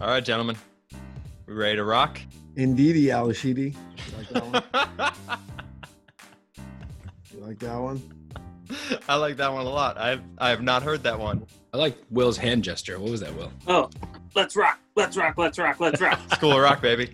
All right, gentlemen. We ready to rock? Indeedy, Alashidi. You like that one? you like that one? I like that one a lot. I've I have not heard that one. I like Will's hand gesture. What was that, Will? Oh, let's rock, let's rock, let's rock, let's rock. School of Rock, baby.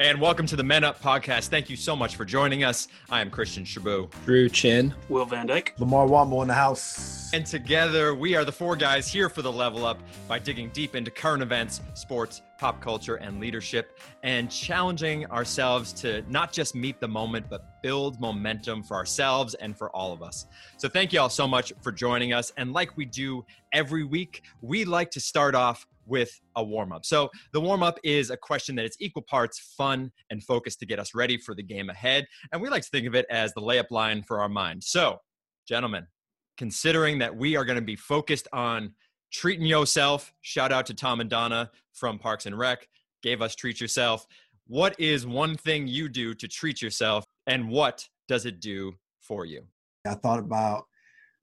And welcome to the Men Up podcast. Thank you so much for joining us. I am Christian Shaboo. Drew Chin. Will Van Dyke. Lamarr Wamo in the house. And together, we are the four guys here for the level up by digging deep into current events, sports, pop culture, and leadership, and challenging ourselves to not just meet the moment, but build momentum for ourselves and for all of us. So, thank you all so much for joining us. And like we do every week, we like to start off with a warm up. So, the warm up is a question that is equal parts fun and focused to get us ready for the game ahead. And we like to think of it as the layup line for our mind. So, gentlemen, considering that we are going to be focused on treating yourself, shout out to Tom and Donna from Parks and Rec, gave us treat yourself. What is one thing you do to treat yourself, and what does it do for you? I thought about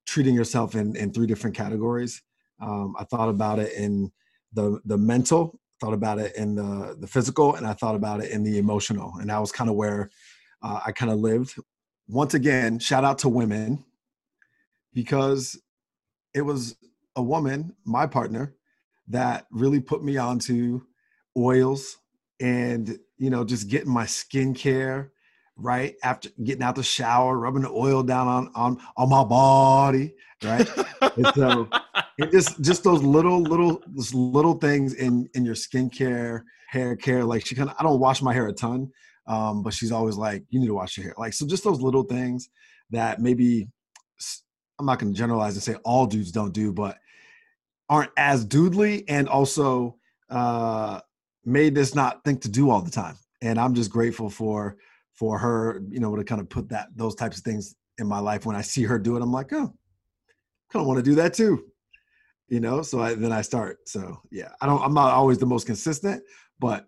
treating yourself in, in three different categories. Um, I thought about it in the the mental, thought about it in the the physical, and I thought about it in the emotional. And that was kind of where uh, I kind of lived. Once again, shout out to women because it was a woman, my partner, that really put me onto oils and you know just getting my skincare right after getting out the shower, rubbing the oil down on on on my body, right? and so it just just those little little little things in in your skincare, hair care. Like she kind of I don't wash my hair a ton, um, but she's always like, you need to wash your hair. Like so, just those little things that maybe I'm not going to generalize and say all dudes don't do, but aren't as doodly and also uh, made this not think to do all the time. And I'm just grateful for for her, you know, to kind of put that those types of things in my life. When I see her do it, I'm like, oh, kind of want to do that too, you know. So I, then I start. So yeah, I don't. I'm not always the most consistent, but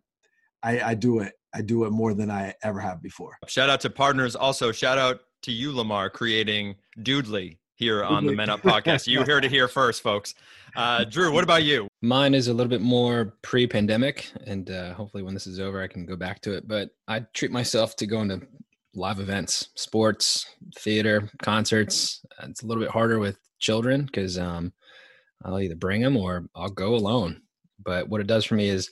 I, I do it. I do it more than I ever have before. Shout out to partners. Also, shout out to you, Lamarr, creating Doodly here on the Men Up podcast. You heard it here first, folks. Uh, Drew, what about you? Mine is a little bit more pre-pandemic, and uh, hopefully, when this is over, I can go back to it. But I treat myself to going to live events, sports, theater, concerts. It's a little bit harder with children because um, I'll either bring them or I'll go alone. But what it does for me is,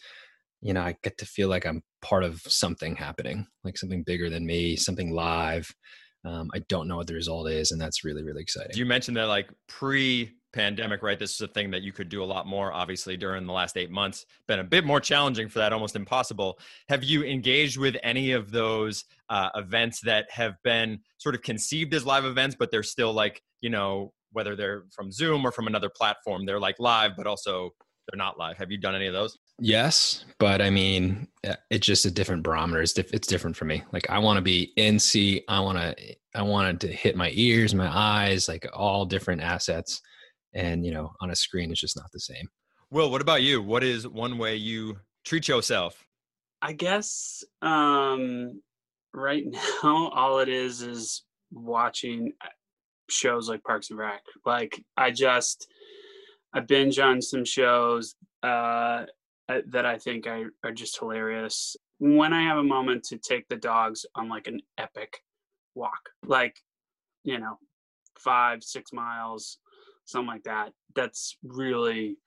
you know, I get to feel like I'm part of something happening, like something bigger than me, something live. Um, I don't know what the result is, and that's really, really exciting. You mentioned that like pre pandemic, right? This is a thing that you could do a lot more, obviously, during the last eight months. Been a bit more challenging for that, almost impossible. Have you engaged with any of those uh, events that have been sort of conceived as live events, but they're still like, you know, whether they're from Zoom or from another platform, they're like live, but also they're not live. Have you done any of those? Yes, but I mean, uh, it's just a different barometer. It's, diff- it's different for me. Like I want to be in seat. I want to, I wanted to hit my ears, my eyes, like all different assets. And you know, on a screen, it's just not the same. Will, what about you? What is one way you treat yourself? I guess um, right now, all it is is watching shows like Parks and Rec. Like I just, I binge on some shows uh, that I think are, are just hilarious. When I have a moment to take the dogs on like an epic walk, like, you know, five, six miles, something like that, that's really,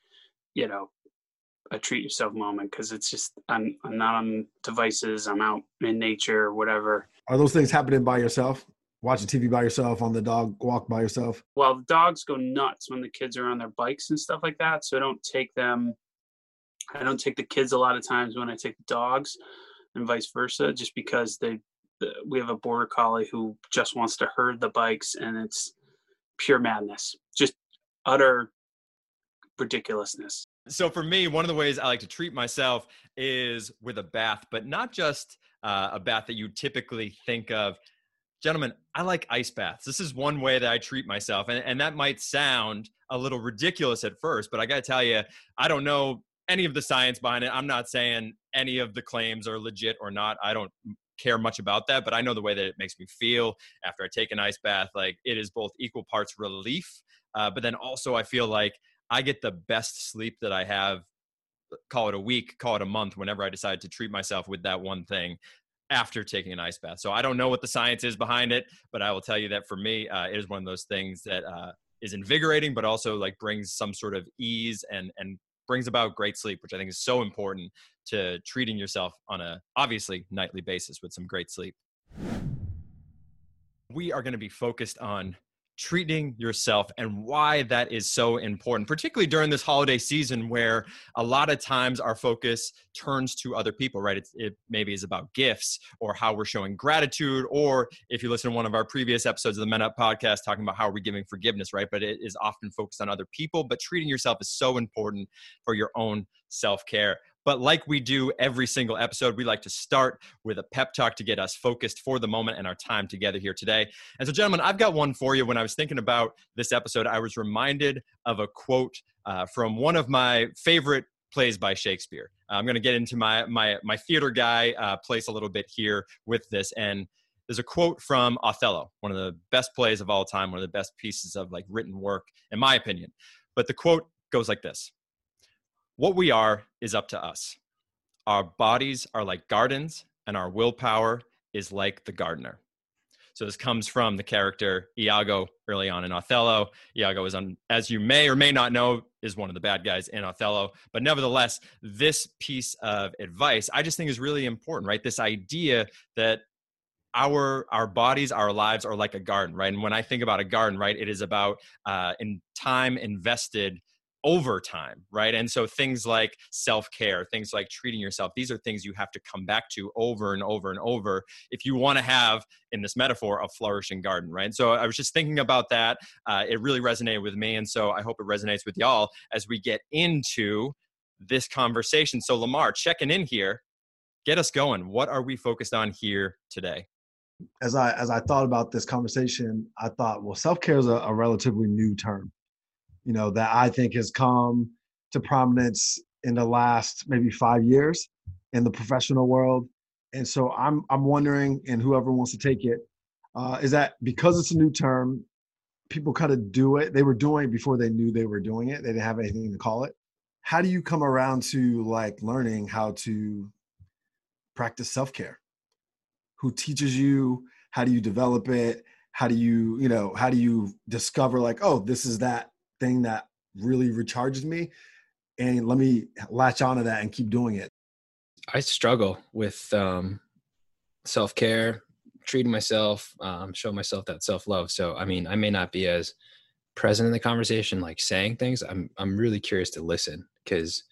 you know, a treat yourself moment because it's just I'm I'm not on devices. I'm out in nature, whatever. Are those things happening by yourself? Watching TV by yourself, on the dog walk by yourself? Well, the dogs go nuts when the kids are on their bikes and stuff like that. So I don't take them. I don't take the kids a lot of times when I take the dogs, and vice versa, just because they. We have a border collie who just wants to herd the bikes, and it's pure madness, just utter ridiculousness. So for me, one of the ways I like to treat myself is with a bath, but not just uh, a bath that you typically think of. Gentlemen, I like ice baths. This is one way that I treat myself. And, and that might sound a little ridiculous at first, but I got to tell you, I don't know any of the science behind it. I'm not saying any of the claims are legit or not. I don't care much about that, but I know the way that it makes me feel after I take an ice bath. Like it is both equal parts relief, uh, but then also I feel like I get the best sleep that I have call it a week, call it a month, whenever I decide to treat myself with that one thing after taking an ice bath. So I don't know what the science is behind it, but I will tell you that for me, uh, it is one of those things that uh, is invigorating, but also like brings some sort of ease and and brings about great sleep, which I think is so important to treating yourself on a obviously nightly basis with some great sleep. We are going to be focused on treating yourself and why that is so important, particularly during this holiday season where a lot of times our focus turns to other people, right? It's, it maybe is about gifts or how we're showing gratitude, or if you listen to one of our previous episodes of the Men Up podcast talking about how we're giving forgiveness, right? But it is often focused on other people, but treating yourself is so important for your own self care. But like we do every single episode, we like to start with a pep talk to get us focused for the moment and our time together here today. And so, gentlemen, I've got one for you. When I was thinking about this episode, I was reminded of a quote uh, from one of my favorite plays by Shakespeare. I'm going to get into my my my theater guy uh, place a little bit here with this, and there's a quote from Othello, one of the best plays of all time, one of the best pieces of like written work, in my opinion. But the quote goes like this: what we are is up to us. Our bodies are like gardens, and our willpower is like the gardener. So this comes from the character Iago early on in Othello. Iago is on, as you may or may not know, is one of the bad guys in Othello. But nevertheless, this piece of advice I just think is really important, right? This idea that our our bodies our lives are like a garden right and when i think about a garden right it is about uh, in time invested over time, right? And so things like self care, things like treating yourself, these are things you have to come back to over and over and over if you want to have, in this metaphor, a flourishing garden, right? So I was just thinking about that. Uh, it really resonated with me. And so I hope it resonates with y'all as we get into this conversation. So, Lamarr, checking in here, get us going. What are we focused on here today? As I as I thought about this conversation, I thought, well, self care is a, a relatively new term you know, that I think has come to prominence in the last maybe five years in the professional world. And so I'm I'm wondering, and whoever wants to take it, uh, is that because it's a new term, people kind of do it. They were doing it before they knew they were doing it. They didn't have anything to call it. How do you come around to like learning how to practice self care? Who teaches you? How do you develop it? How do you, you know, how do you discover like, oh, this is that thing that really recharges me and let me latch onto that and keep doing it. I struggle with um, self-care treating myself um, show myself that self-love. So i mean i may not be as present in the conversation like saying things. I'm i'm really curious to listen because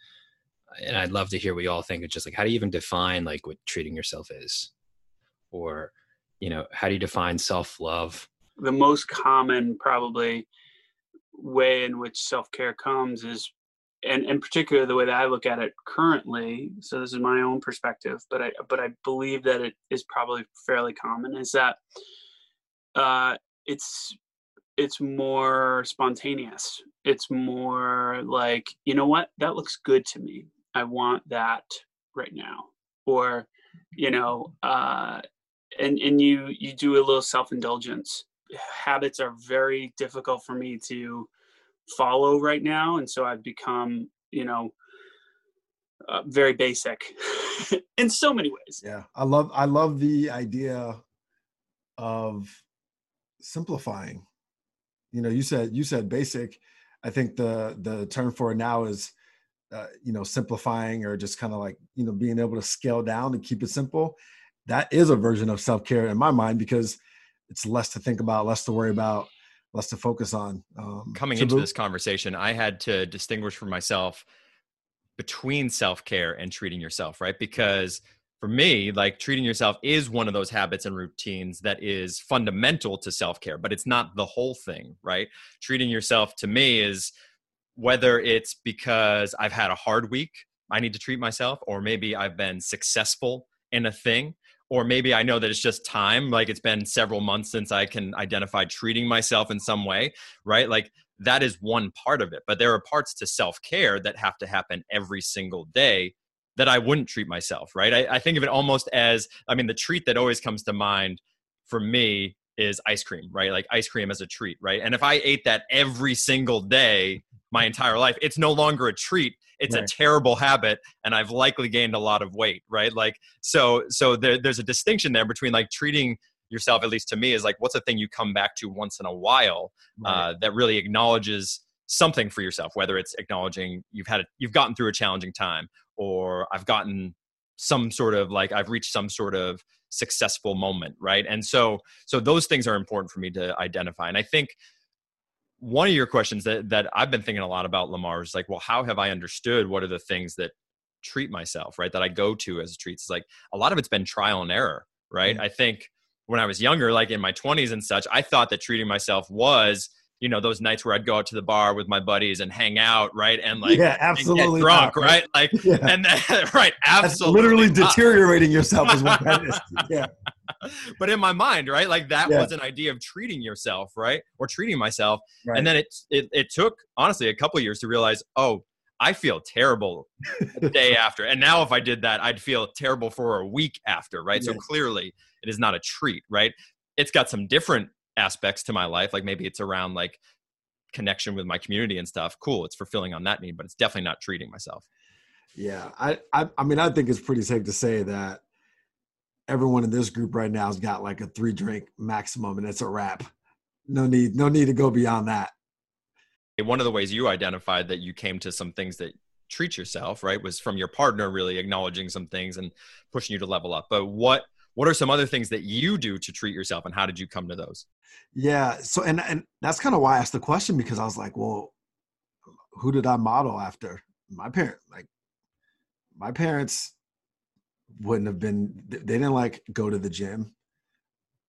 and i'd love to hear what you all think of just like how do you even define like what treating yourself is? Or you know how do you define self-love? The most common probably way in which self-care comes is and in particular the way that i look at it currently so this is my own perspective but i but i believe that it is probably fairly common is that uh it's it's more spontaneous. It's more like you know what? That looks good to me. I want that right now. Or you know uh and and you you do a little self-indulgence habits are very difficult for me to follow right now and so i've become you know uh, very basic in so many ways. Yeah i love i love the idea of simplifying. You know you said you said basic. I think the the term for it now is uh, you know simplifying or just kind of like you know being able to scale down and keep it simple. That is a version of self-care in my mind because it's less to think about, less to worry about, less to focus on. Um, Coming into this conversation, I had to distinguish for myself between self care and treating yourself, right? Because for me, like treating yourself is one of those habits and routines that is fundamental to self care, but it's not the whole thing, right? Treating yourself to me is whether it's because I've had a hard week, I need to treat myself, or maybe I've been successful in a thing or maybe I know that it's just time, like it's been several months since I can identify treating myself in some way, right? Like that is one part of it. But there are parts to self care that have to happen every single day that I wouldn't treat myself, right? I, I, think of it almost as I mean, the treat that always comes to mind for me is ice cream, right? Like ice cream as a treat, right? And if I ate that every single day, my entire life. It's no longer a treat. It's right. a terrible habit, and I've likely gained a lot of weight. Right? Like so. So there, there's a distinction there between like treating yourself, at least to me, is like what's a thing you come back to once in a while right. uh, that really acknowledges something for yourself, whether it's acknowledging you've had a, you've gotten through a challenging time, or I've gotten some sort of like I've reached some sort of successful moment, right? And so so those things are important for me to identify. And I think one of your questions that that I've been thinking a lot about Lamarr is like, well, how have I understood what are the things that treat myself, right? That I go to as treats. It's like a lot of it's been trial and error, right? Mm-hmm. I think when I was younger, like in my 20s and such, I thought that treating myself was you know those nights where I'd go out to the bar with my buddies and hang out, right? And like yeah, absolutely drunk, not, right? Like yeah. and then, right, absolutely That's literally not. deteriorating yourself is what that is. Yeah. but in my mind, right, like that yeah. was an idea of treating yourself, right, or treating myself, right. and then it, it it took honestly a couple years to realize, oh, I feel terrible the day after, and now if I did that, I'd feel terrible for a week after, right? So clearly, it is not a treat, right? It's got some different aspects to my life like maybe it's around like connection with my community and stuff cool it's fulfilling on that need but it's definitely not treating myself. Yeah I, I i mean i think it's pretty safe to say that everyone in this group right now has got like a three drink maximum and it's a wrap. No need no need to go beyond that. One of the ways you identified that you came to some things that treat yourself right was from your partner really acknowledging some things and pushing you to level up but what what are some other things that you do to treat yourself and how did you come to those? Yeah so and and that's kind of why i asked the question because i was like well who did i model after? My parents like my parents wouldn't have been they didn't like go to the gym.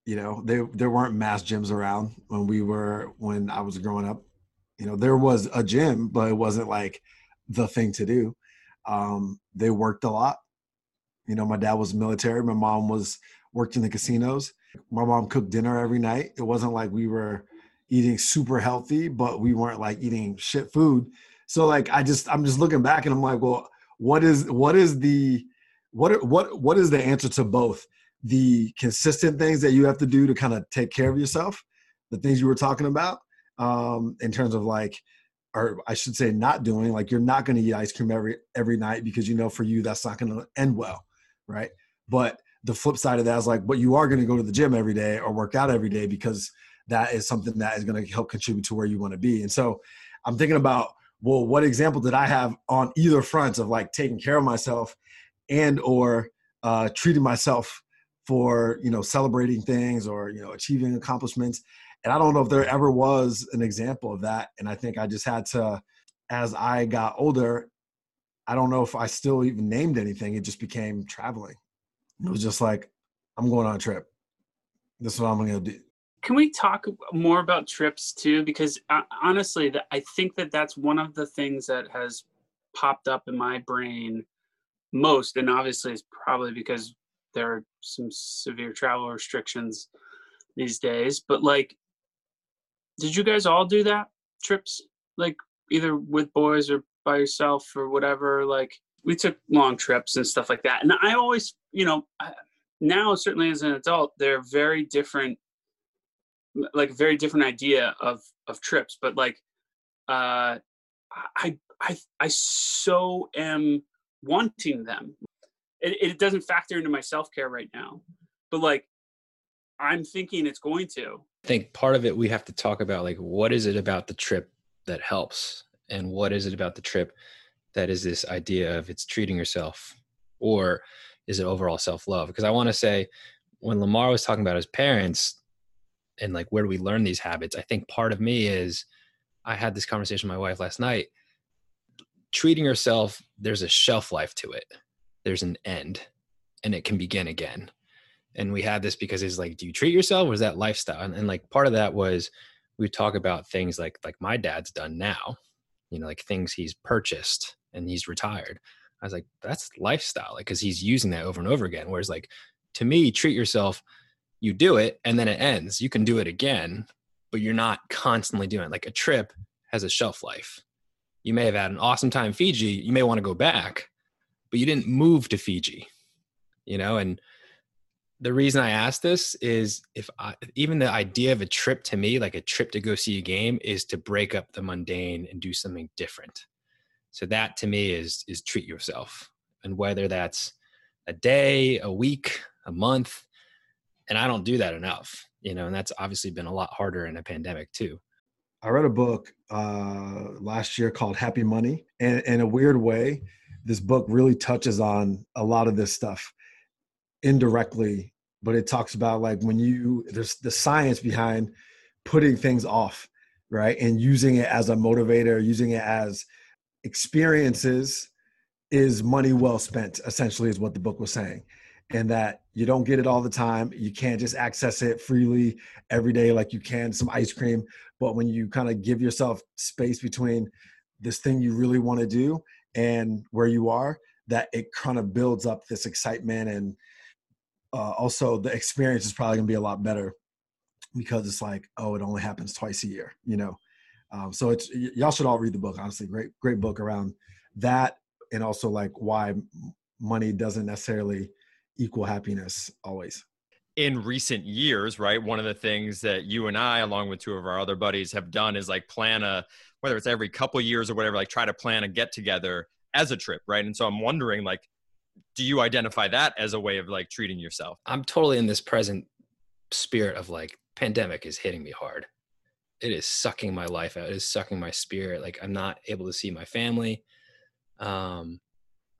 You know they there weren't mass gyms around when we were when i was growing up. You know there was a gym but it wasn't like the thing to do. Um, they worked a lot you know, my dad was military. My mom was worked in the casinos. My mom cooked dinner every night. It wasn't like we were eating super healthy, but we weren't like eating shit food. So like I just I'm just looking back and I'm like, well, what is what is the what what what is the answer to both the consistent things that you have to do to kind of take care of yourself, the things you were talking about, um, in terms of like, or I should say, not doing like you're not going to eat ice cream every every night because you know for you that's not going to end well right? But the flip side of that is like, but you are going to go to the gym every day or work out every day because that is something that is going to help contribute to where you want to be. And so I'm thinking about, well, what example did I have on either front of like taking care of myself and or uh, treating myself for you know celebrating things or you know achieving accomplishments and i don't know if there ever was an example of that and i think i just had to as i got older I don't know if I still even named anything. It just became traveling. It was just like, I'm going on a trip. This is what I'm going to do. Can we talk more about trips too? Because uh, honestly, I think that that's one of the things that has popped up in my brain most. And obviously, it's probably because there are some severe travel restrictions these days. But like, did you guys all do that trips? Like, either with boys or by yourself or whatever like we took long trips and stuff like that. And i always you know now certainly as an adult they're very different like very different idea of of trips. But like uh i i i so am wanting them. It, it doesn't factor into my self-care right now but like i'm thinking it's going to. I think part of it we have to talk about like what is it about the trip that helps and what is it about the trip that is this idea of it's treating yourself or is it overall self-love? Because i want to say when lamarr was talking about his parents and like where do we learn these habits i think part of me is i had this conversation with my wife last night treating yourself there's a shelf life to it. There's an end and it can begin again. And we had this because it's like do you treat yourself or is that lifestyle? And, and like part of that was we talk about things like like my dad's done now you know, like things he's purchased and he's retired. I was like, that's lifestyle, like, cause he's using that over and over again. Whereas, like, to me, treat yourself, you do it and then it ends. You can do it again, but you're not constantly doing it. Like, a trip has a shelf life. You may have had an awesome time Fiji. You may want to go back, but you didn't move to Fiji, you know, and the reason I ask this is if I, even the idea of a trip to me, like a trip to go see a game, is to break up the mundane and do something different. So that to me is is treat yourself, and whether that's a day, a week, a month, and I don't do that enough, you know, and that's obviously been a lot harder in a pandemic too. I read a book uh, last year called Happy Money, and in a weird way, this book really touches on a lot of this stuff indirectly, but it talks about like when you there's the science behind putting things off, right? And using it as a motivator, using it as experiences is money well spent, essentially, is what the book was saying. And that you don't get it all the time. You can't just access it freely every day like you can some ice cream. But when you kind of give yourself space between this thing you really want to do and where you are, that it kind of builds up this excitement and uh, also the experience is probably gonna be a lot better because it's like oh it only happens twice a year you know um, so it's y- y'all should all read the book honestly great great book around that and also like why money doesn't necessarily equal happiness always in recent years, right? One of the things that you and I, along with two of our other buddies, have done is like plan a, whether it's every couple years or whatever, like try to plan a get together as a trip, right? And so I'm wondering, like, do you identify that as a way of like treating yourself? I'm totally in this present spirit of like pandemic is hitting me hard. It is sucking my life out. It is sucking my spirit. Like I'm not able to see my family. Um,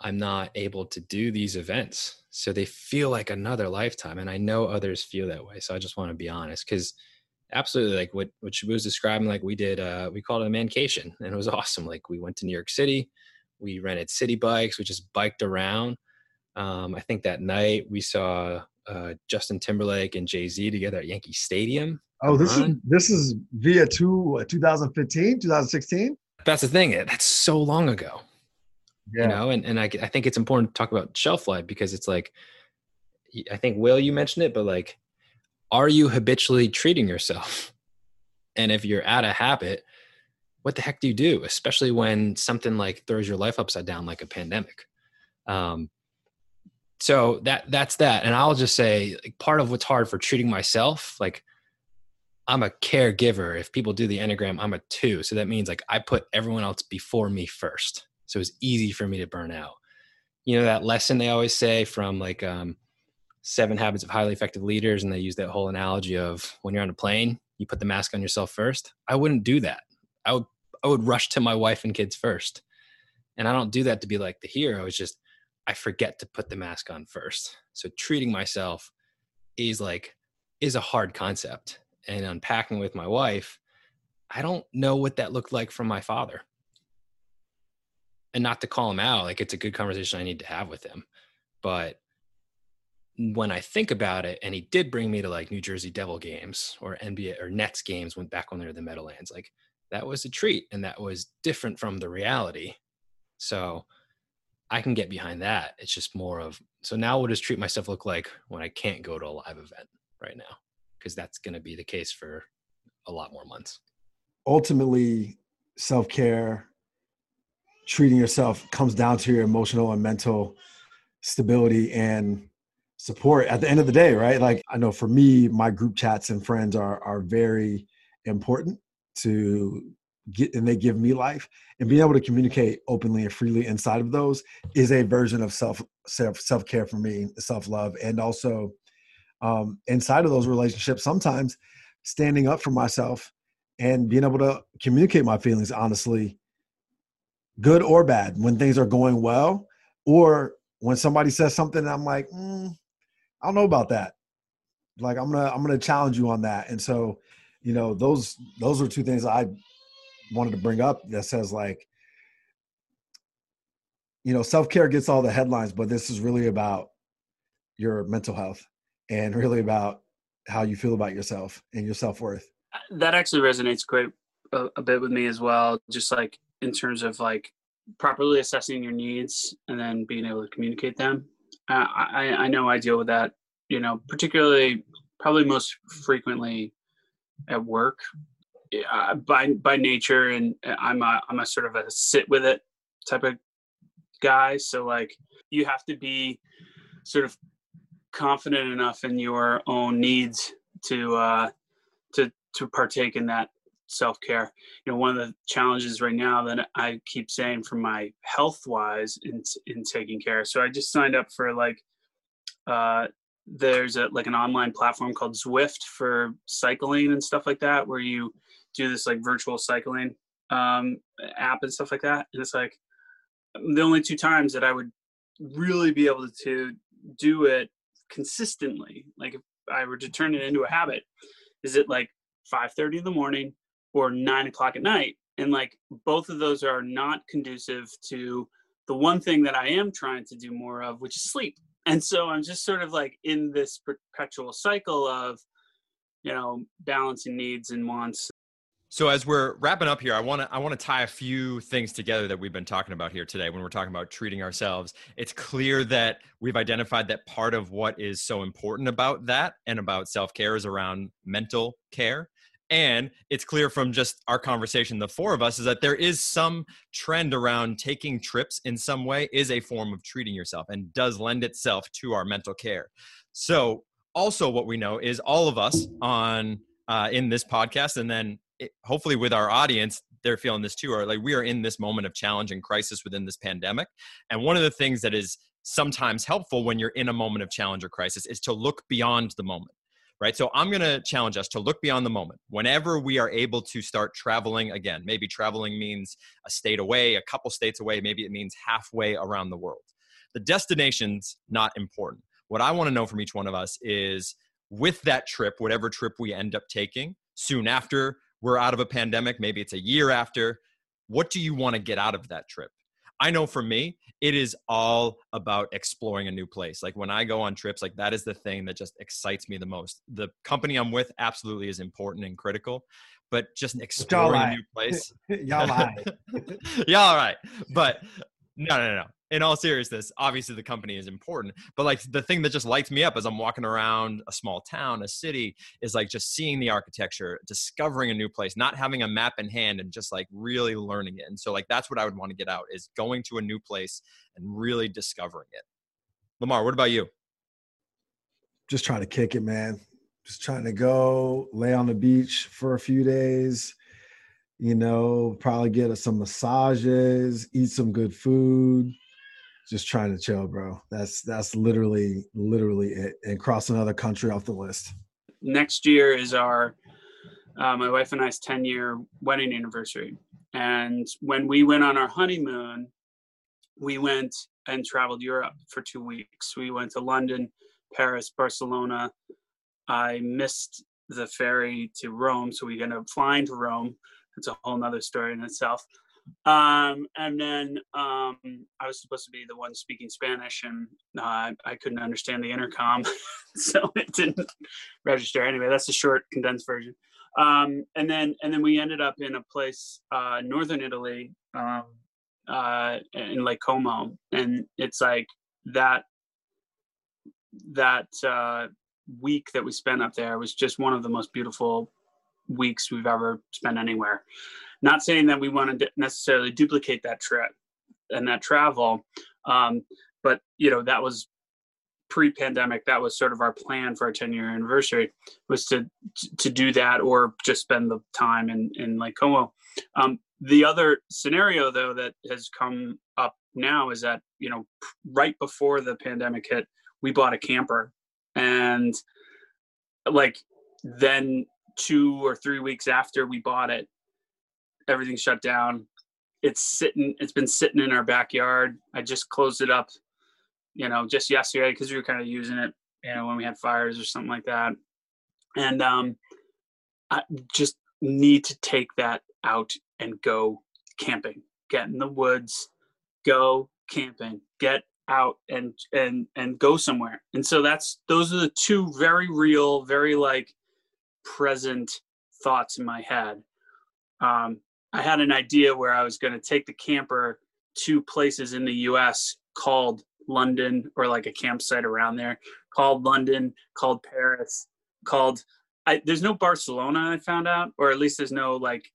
I'm not able to do these events. So they feel like another lifetime. And I know others feel that way. So I just want to be honest because absolutely like what, what Shaboo was describing, like we did, uh, we called it a mancation and it was awesome. Like we went to New York City, we rented city bikes, we just biked around. Um, I think that night we saw uh, Justin Timberlake and Jay Z together at Yankee Stadium. oh this is this is via two uh, 2015 2016 That's the thing. That's so long ago. yeah you know and, and I, I think it's important to talk about shelf life because it's like i think will you mentioned it but like are you habitually treating yourself and if you're out of habit what the heck do you do especially when something like throws your life upside down like a pandemic um, so that that's that. And i'll just say like, part of what's hard for treating myself like i'm a caregiver. If people do the enneagram i'm a two. So that means like i put everyone else before me first. So it's easy for me to burn out. You know that lesson they always say from like um, seven habits of highly effective leaders and they use that whole analogy of when you're on a plane you put the mask on yourself first? I wouldn't do that. I would i would rush to my wife and kids first. And i don't do that to be like the hero. It's just i forget to put the mask on first. So treating myself is like is a hard concept. And unpacking with my wife i don't know what that looked like from my father. And not to call him out like it's a good conversation i need to have with him. But when i think about it and he did bring me to like new jersey devil games or nba or nets games went back when they were the meadowlands like that was a treat and that was different from the reality. So i can get behind that it's just more of so now what does treat myself look like when i can't go to a live event right now because that's going to be the case for a lot more months. Ultimately self-care treating yourself comes down to your emotional and mental stability and support at the end of the day right? Like i know for me my group chats and friends are are very important to get and they give me life and being able to communicate openly and freely inside of those is a version of self self self-care for me self-love and also um, inside of those relationships sometimes standing up for myself and being able to communicate my feelings honestly good or bad when things are going well or when somebody says something i'm like mm, i don't know about that. Like i'm gonna i'm gonna challenge you on that and so you know those those are two things i wanted to bring up that says like you know self-care gets all the headlines but this is really about your mental health and really about how you feel about yourself and your self-worth. That actually resonates quite a, a bit with me as well just like in terms of like properly assessing your needs and then being able to communicate them. Uh, I, I know i deal with that you know particularly probably most frequently at work uh, by by nature and i'm a i'm a sort of a sit with it type of guy so like you have to be sort of confident enough in your own needs to uh, to to partake in that self care. You know, one of the challenges right now that I keep saying for my health wise in in taking care. So I just signed up for like uh, there's a like an online platform called Zwift for cycling and stuff like that, where you do this like virtual cycling um, app and stuff like that. And it's like the only two times that I would really be able to do it consistently, like if I were to turn it into a habit, is it like 5:30 in the morning or nine o'clock at night? And like both of those are not conducive to the one thing that I am trying to do more of, which is sleep and so i'm just sort of like in this perpetual cycle of you know balancing needs and wants so as we're wrapping up here i want to i want to tie a few things together that we've been talking about here today when we're talking about treating ourselves. It's clear that we've identified that part of what is so important about that and about self-care is around mental care. And it's clear from just our conversation the four of us is that there is some trend around taking trips in some way is a form of treating yourself and does lend itself to our mental care. So also what we know is all of us on uh, in this podcast and then it, hopefully with our audience they're feeling this too or like we are in this moment of challenge and crisis within this pandemic and one of the things that is sometimes helpful when you're in a moment of challenge or crisis is to look beyond the moment right? So I'm going to challenge us to look beyond the moment. Whenever we are able to start traveling again, maybe traveling means a state away, a couple states away, maybe it means halfway around the world. The destination's not important. What I want to know from each one of us is with that trip, whatever trip we end up taking, soon after we're out of a pandemic, maybe it's a year after, what do you want to get out of that trip? I know for me, it is all about exploring a new place. Like when I go on trips, like that is the thing that just excites me the most. The company I'm with absolutely is important and critical, but just exploring a new place. Y'all lie. Y'all right. But no, no, no in all seriousness, obviously the company is important, but like the thing that just lights me up as I'm walking around a small town, a city, is like just seeing the architecture, discovering a new place, not having a map in hand and just like really learning it. And so like that's what I would want to get out is going to a new place and really discovering it. Lamarr, what about you? Just trying to kick it, man. Just trying to go lay on the beach for a few days, you know, probably get some massages, eat some good food just trying to chill, bro. That's that's literally literally it, and cross another country off the list. Next year is our uh, my wife and I's ten year wedding anniversary, and when we went on our honeymoon, we went and traveled Europe for two weeks. We went to London, Paris, Barcelona. I missed the ferry to Rome, so we ended up flying to Rome. It's a whole nother story in itself. Um, and then um, I was supposed to be the one speaking Spanish, and uh, I couldn't understand the intercom, so it didn't register. Anyway, that's the short, condensed version. Um, and then and then we ended up in a place, uh, northern Italy, um, uh, in Lake Como, and it's like that that uh, week that we spent up there was just one of the most beautiful weeks we've ever spent anywhere. Not saying that we want to necessarily duplicate that trip and that travel, um, but you know that was pre-pandemic. That was sort of our plan for our 10-year anniversary was to to do that or just spend the time in in Lake Como. Um, the other scenario though that has come up now is that you know right before the pandemic hit, we bought a camper and like then two or three weeks after we bought it everything's shut down. It's sitting. It's been sitting in our backyard. I just closed it up, you know, just yesterday because we were kind of using it, you know, when we had fires or something like that. And um, I just need to take that out and go camping. Get in the woods, go camping, get out and and and go somewhere. And so that's those are the two very real, very like present thoughts in my head. Um, I had an idea where I was going to take the camper to places in the US called London or like a campsite around there called London, called Paris, called I, there's no Barcelona I found out or at least there's no like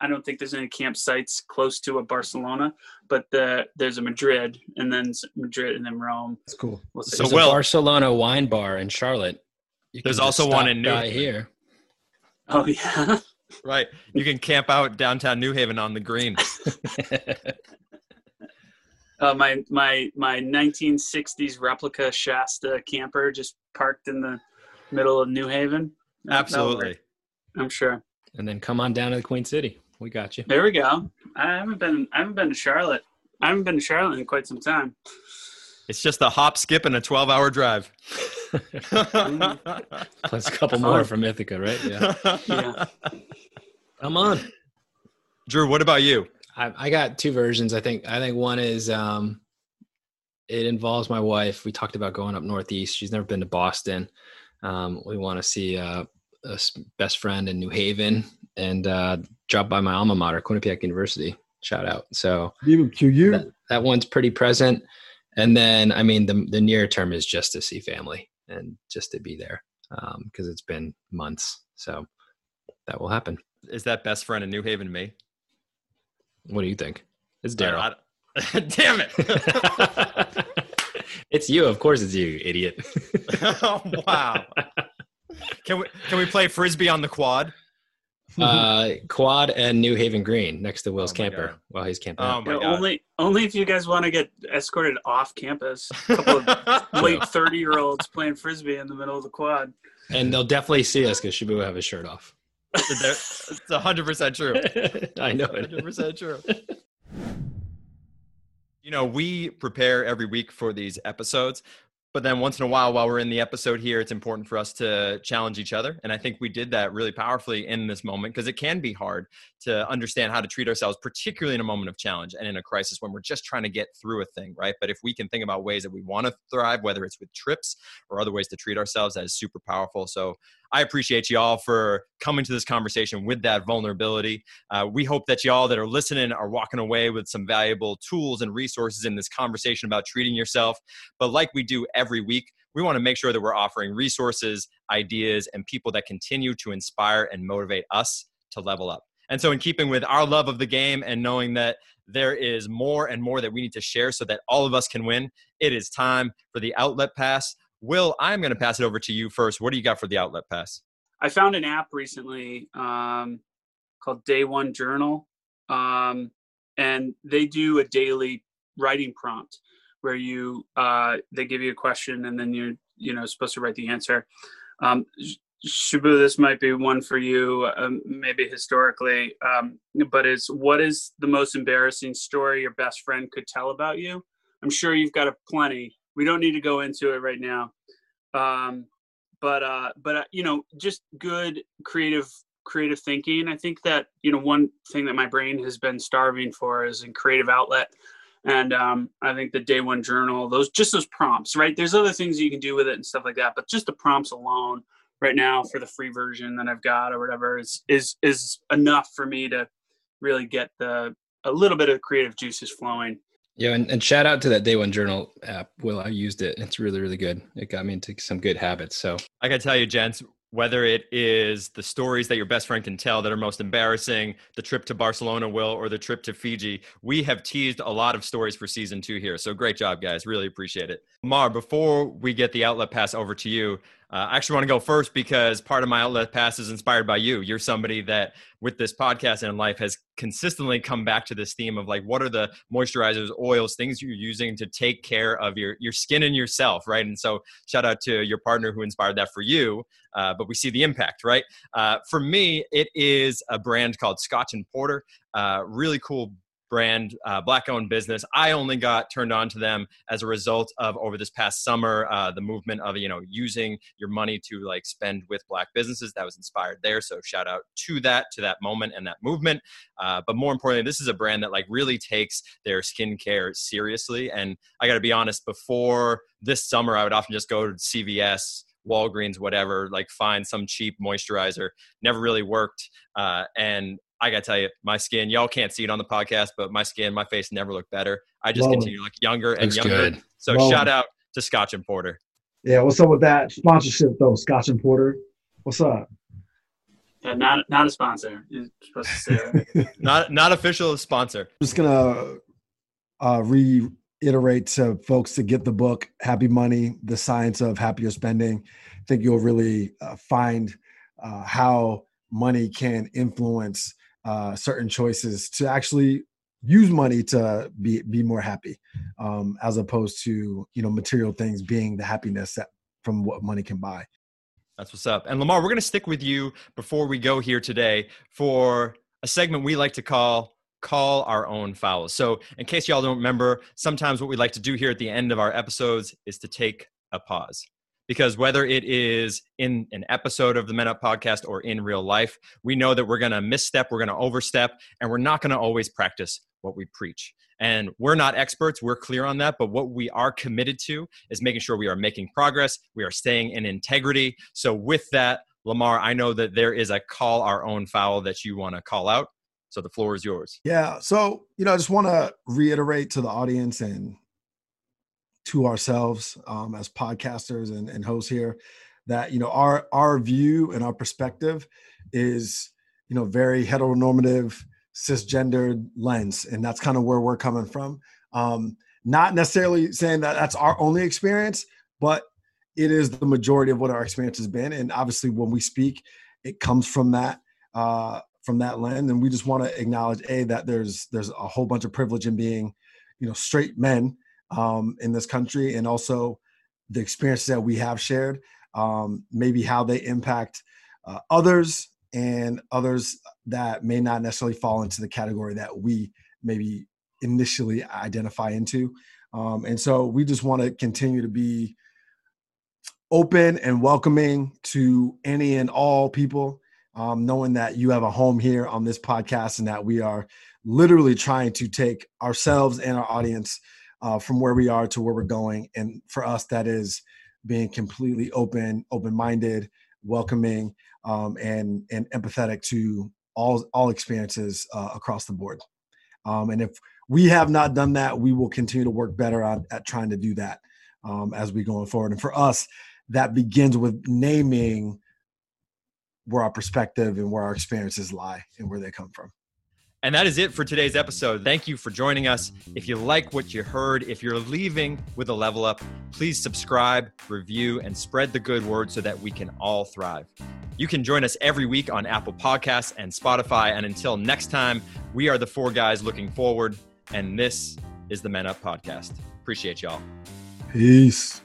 I don't think there's any campsites close to a Barcelona, but the there's a Madrid and then Madrid and then Rome. That's cool. We'll. So So, well- Barcelona wine bar in Charlotte. You There's also one in New by Haven. here. Oh yeah. Right. You can camp out downtown New Haven on the green. Uh, my my my 1960s replica Shasta camper just parked in the middle of New Haven. That- that'll work, Absolutely. I'm sure. and then come on down to the Queen City. We got you. There we go. I haven't been I haven't been to Charlotte. I haven't been to Charlotte in quite some time. It's just a hop, skip, and a 12 hour drive. Plus a couple more from Ithaca, right? Yeah. Yeah. Come on. Drew, what about you? I, I got two versions. I think I think one is um, it involves my wife. We talked about going up northeast. She's never been to Boston. Um, we want to see uh, a s- best friend in New Haven and uh, drop by my alma mater, Quinnipiac University. Shout out. So Even QU. that, that one's pretty present. And then I mean the the near term is just to see family and just to be there um, because it's been months. So that will happen. Is that best friend in New Haven me? What do you think? It's Daryl. Damn it. it's you, of course. It's you, idiot. oh, wow. Can we can we play frisbee on the quad? Uh, Quad and New Haven Green next to Will's Oh camper God. while he's camping. Oh my You know, god. only only if you guys want to get escorted off campus. A couple of late 30 year olds playing frisbee in the middle of the quad. And they'll definitely see us because Shaboo will have his shirt off. it's hundred percent true. I know it. Hundred percent true. You know, we prepare every week for these episodes, but then once in a while, while we're in the episode here, it's important for us to challenge each other. And I think we did that really powerfully in this moment because it can be hard to understand how to treat ourselves, particularly in a moment of challenge and in a crisis when we're just trying to get through a thing, right? But if we can think about ways that we want to thrive, whether it's with trips or other ways to treat ourselves, that is super powerful. So I appreciate you all for coming to this conversation with that vulnerability. Uh, we hope that y'all that are listening are walking away with some valuable tools and resources in this conversation about treating yourself. But like we do every week, we want to make sure that we're offering resources, ideas, and people that continue to inspire and motivate us to level up. And so, in keeping with our love of the game and knowing that there is more and more that we need to share so that all of us can win, it is time for the outlet pass. Will, I'm going to pass it over to you first. What do you got for the outlet pass? I found an app recently um, called Day One Journal, um, and they do a daily writing prompt where you uh, they give you a question and then you're you know supposed to write the answer. Um, Sh- Shaboo, this might be one for you, um, maybe historically, um, but it's what is the most embarrassing story your best friend could tell about you? I'm sure you've got a plenty. We don't need to go into it right now. Um, but uh but uh, you know just good creative creative thinking. I think that you know one thing that my brain has been starving for is a creative outlet. And um i think the day one journal those just those prompts right? There's other things you can do with it and stuff like that but just the prompts alone right now for the free version that i've got or whatever is is is enough for me to really get the a little bit of creative juices flowing Yeah, and, and shout out to that Day One Journal app. Will I used it? It's really, really good. It got me into some good habits. So I got to tell you, gents, whether it is the stories that your best friend can tell that are most embarrassing, the trip to Barcelona, Will, or the trip to Fiji, we have teased a lot of stories for season two here. So great job, guys. Really appreciate it. Mar, before we get the outlet pass over to you, uh, I actually want to go first because part of my outlet pass is inspired by you. You're somebody that, with this podcast and life, has consistently come back to this theme of like, what are the moisturizers, oils, things you're using to take care of your your skin and yourself, right? And so, shout out to your partner who inspired that for you. Uh, but we see the impact, right? Uh, for me, it is a brand called Scotch and Porter. Uh, really cool brand, uh, black owned business. I only got turned on to them as a result of over this past summer, uh, the movement of, you know, using your money to like spend with black businesses that was inspired there. So shout out to that, to that moment and that movement. Uh, but more importantly, this is a brand that like really takes their skincare seriously. And I got to be honest, before this summer, I would often just go to CVS, Walgreens, whatever, like find some cheap moisturizer. Never really worked. Uh, and I gotta tell you, my skin, y'all can't see it on the podcast, but my skin, my face never looked better. I just Glowing. continue to look younger and looks younger. good. So Glowing. shout out to Scotch and Porter. Yeah, what's up with that sponsorship though? Scotch and Porter. What's up? Yeah, not not a sponsor. You're supposed to say not not official sponsor. I'm just gonna uh, reiterate to folks to get the book "Happy Money: The Science of Happier Spending." I think you'll really uh, find uh, how money can influence uh, certain choices to actually use money to be be more happy, um, as opposed to you know material things being the happiness that from what money can buy. That's what's up. And Lamarr, we're going to stick with you before we go here today for a segment we like to call call our own fouls. So, in case y'all don't remember, sometimes what we like to do here at the end of our episodes is to take a pause. Because whether it is in an episode of the Men Up podcast or in real life, we know that we're going to misstep, we're going to overstep, and we're not going to always practice what we preach. And we're not experts, we're clear on that. But what we are committed to is making sure we are making progress, we are staying in integrity. So, with that, Lamarr, I know that there is a call our own foul that you want to call out. So the floor is yours. Yeah. So, you know, I just want to reiterate to the audience and to ourselves um, as podcasters and, and hosts here that, you know, our our view and our perspective is, you know, very heteronormative cisgendered lens and that's kind of where we're coming from. Um, not necessarily saying that that's our only experience but it is the majority of what our experience has been and obviously when we speak it comes from that uh, from that lens and we just want to acknowledge a that there's there's a whole bunch of privilege in being you know straight men um, in this country and also the experiences that we have shared um, maybe how they impact uh, others and others that may not necessarily fall into the category that we maybe initially identify into. Um, and so we just want to continue to be open and welcoming to any and all people, um, knowing that you have a home here on this podcast and that we are literally trying to take ourselves and our audience uh, from where we are to where we're going. And for us, that is being completely open, open minded, welcoming, um, and and empathetic to all all experiences uh, across the board. Um, and if we have not done that, we will continue to work better at trying to do that um, as we going forward. And for us, that begins with naming where our perspective and where our experiences lie and where they come from. And that is it for today's episode. Thank you for joining us. If you like what you heard, if you're leaving with a level up, please subscribe, review, and spread the good word so that we can all thrive. You can join us every week on Apple Podcasts and Spotify. And until next time, we are the four guys looking forward. And this is the Men Up Podcast. Appreciate y'all. Peace.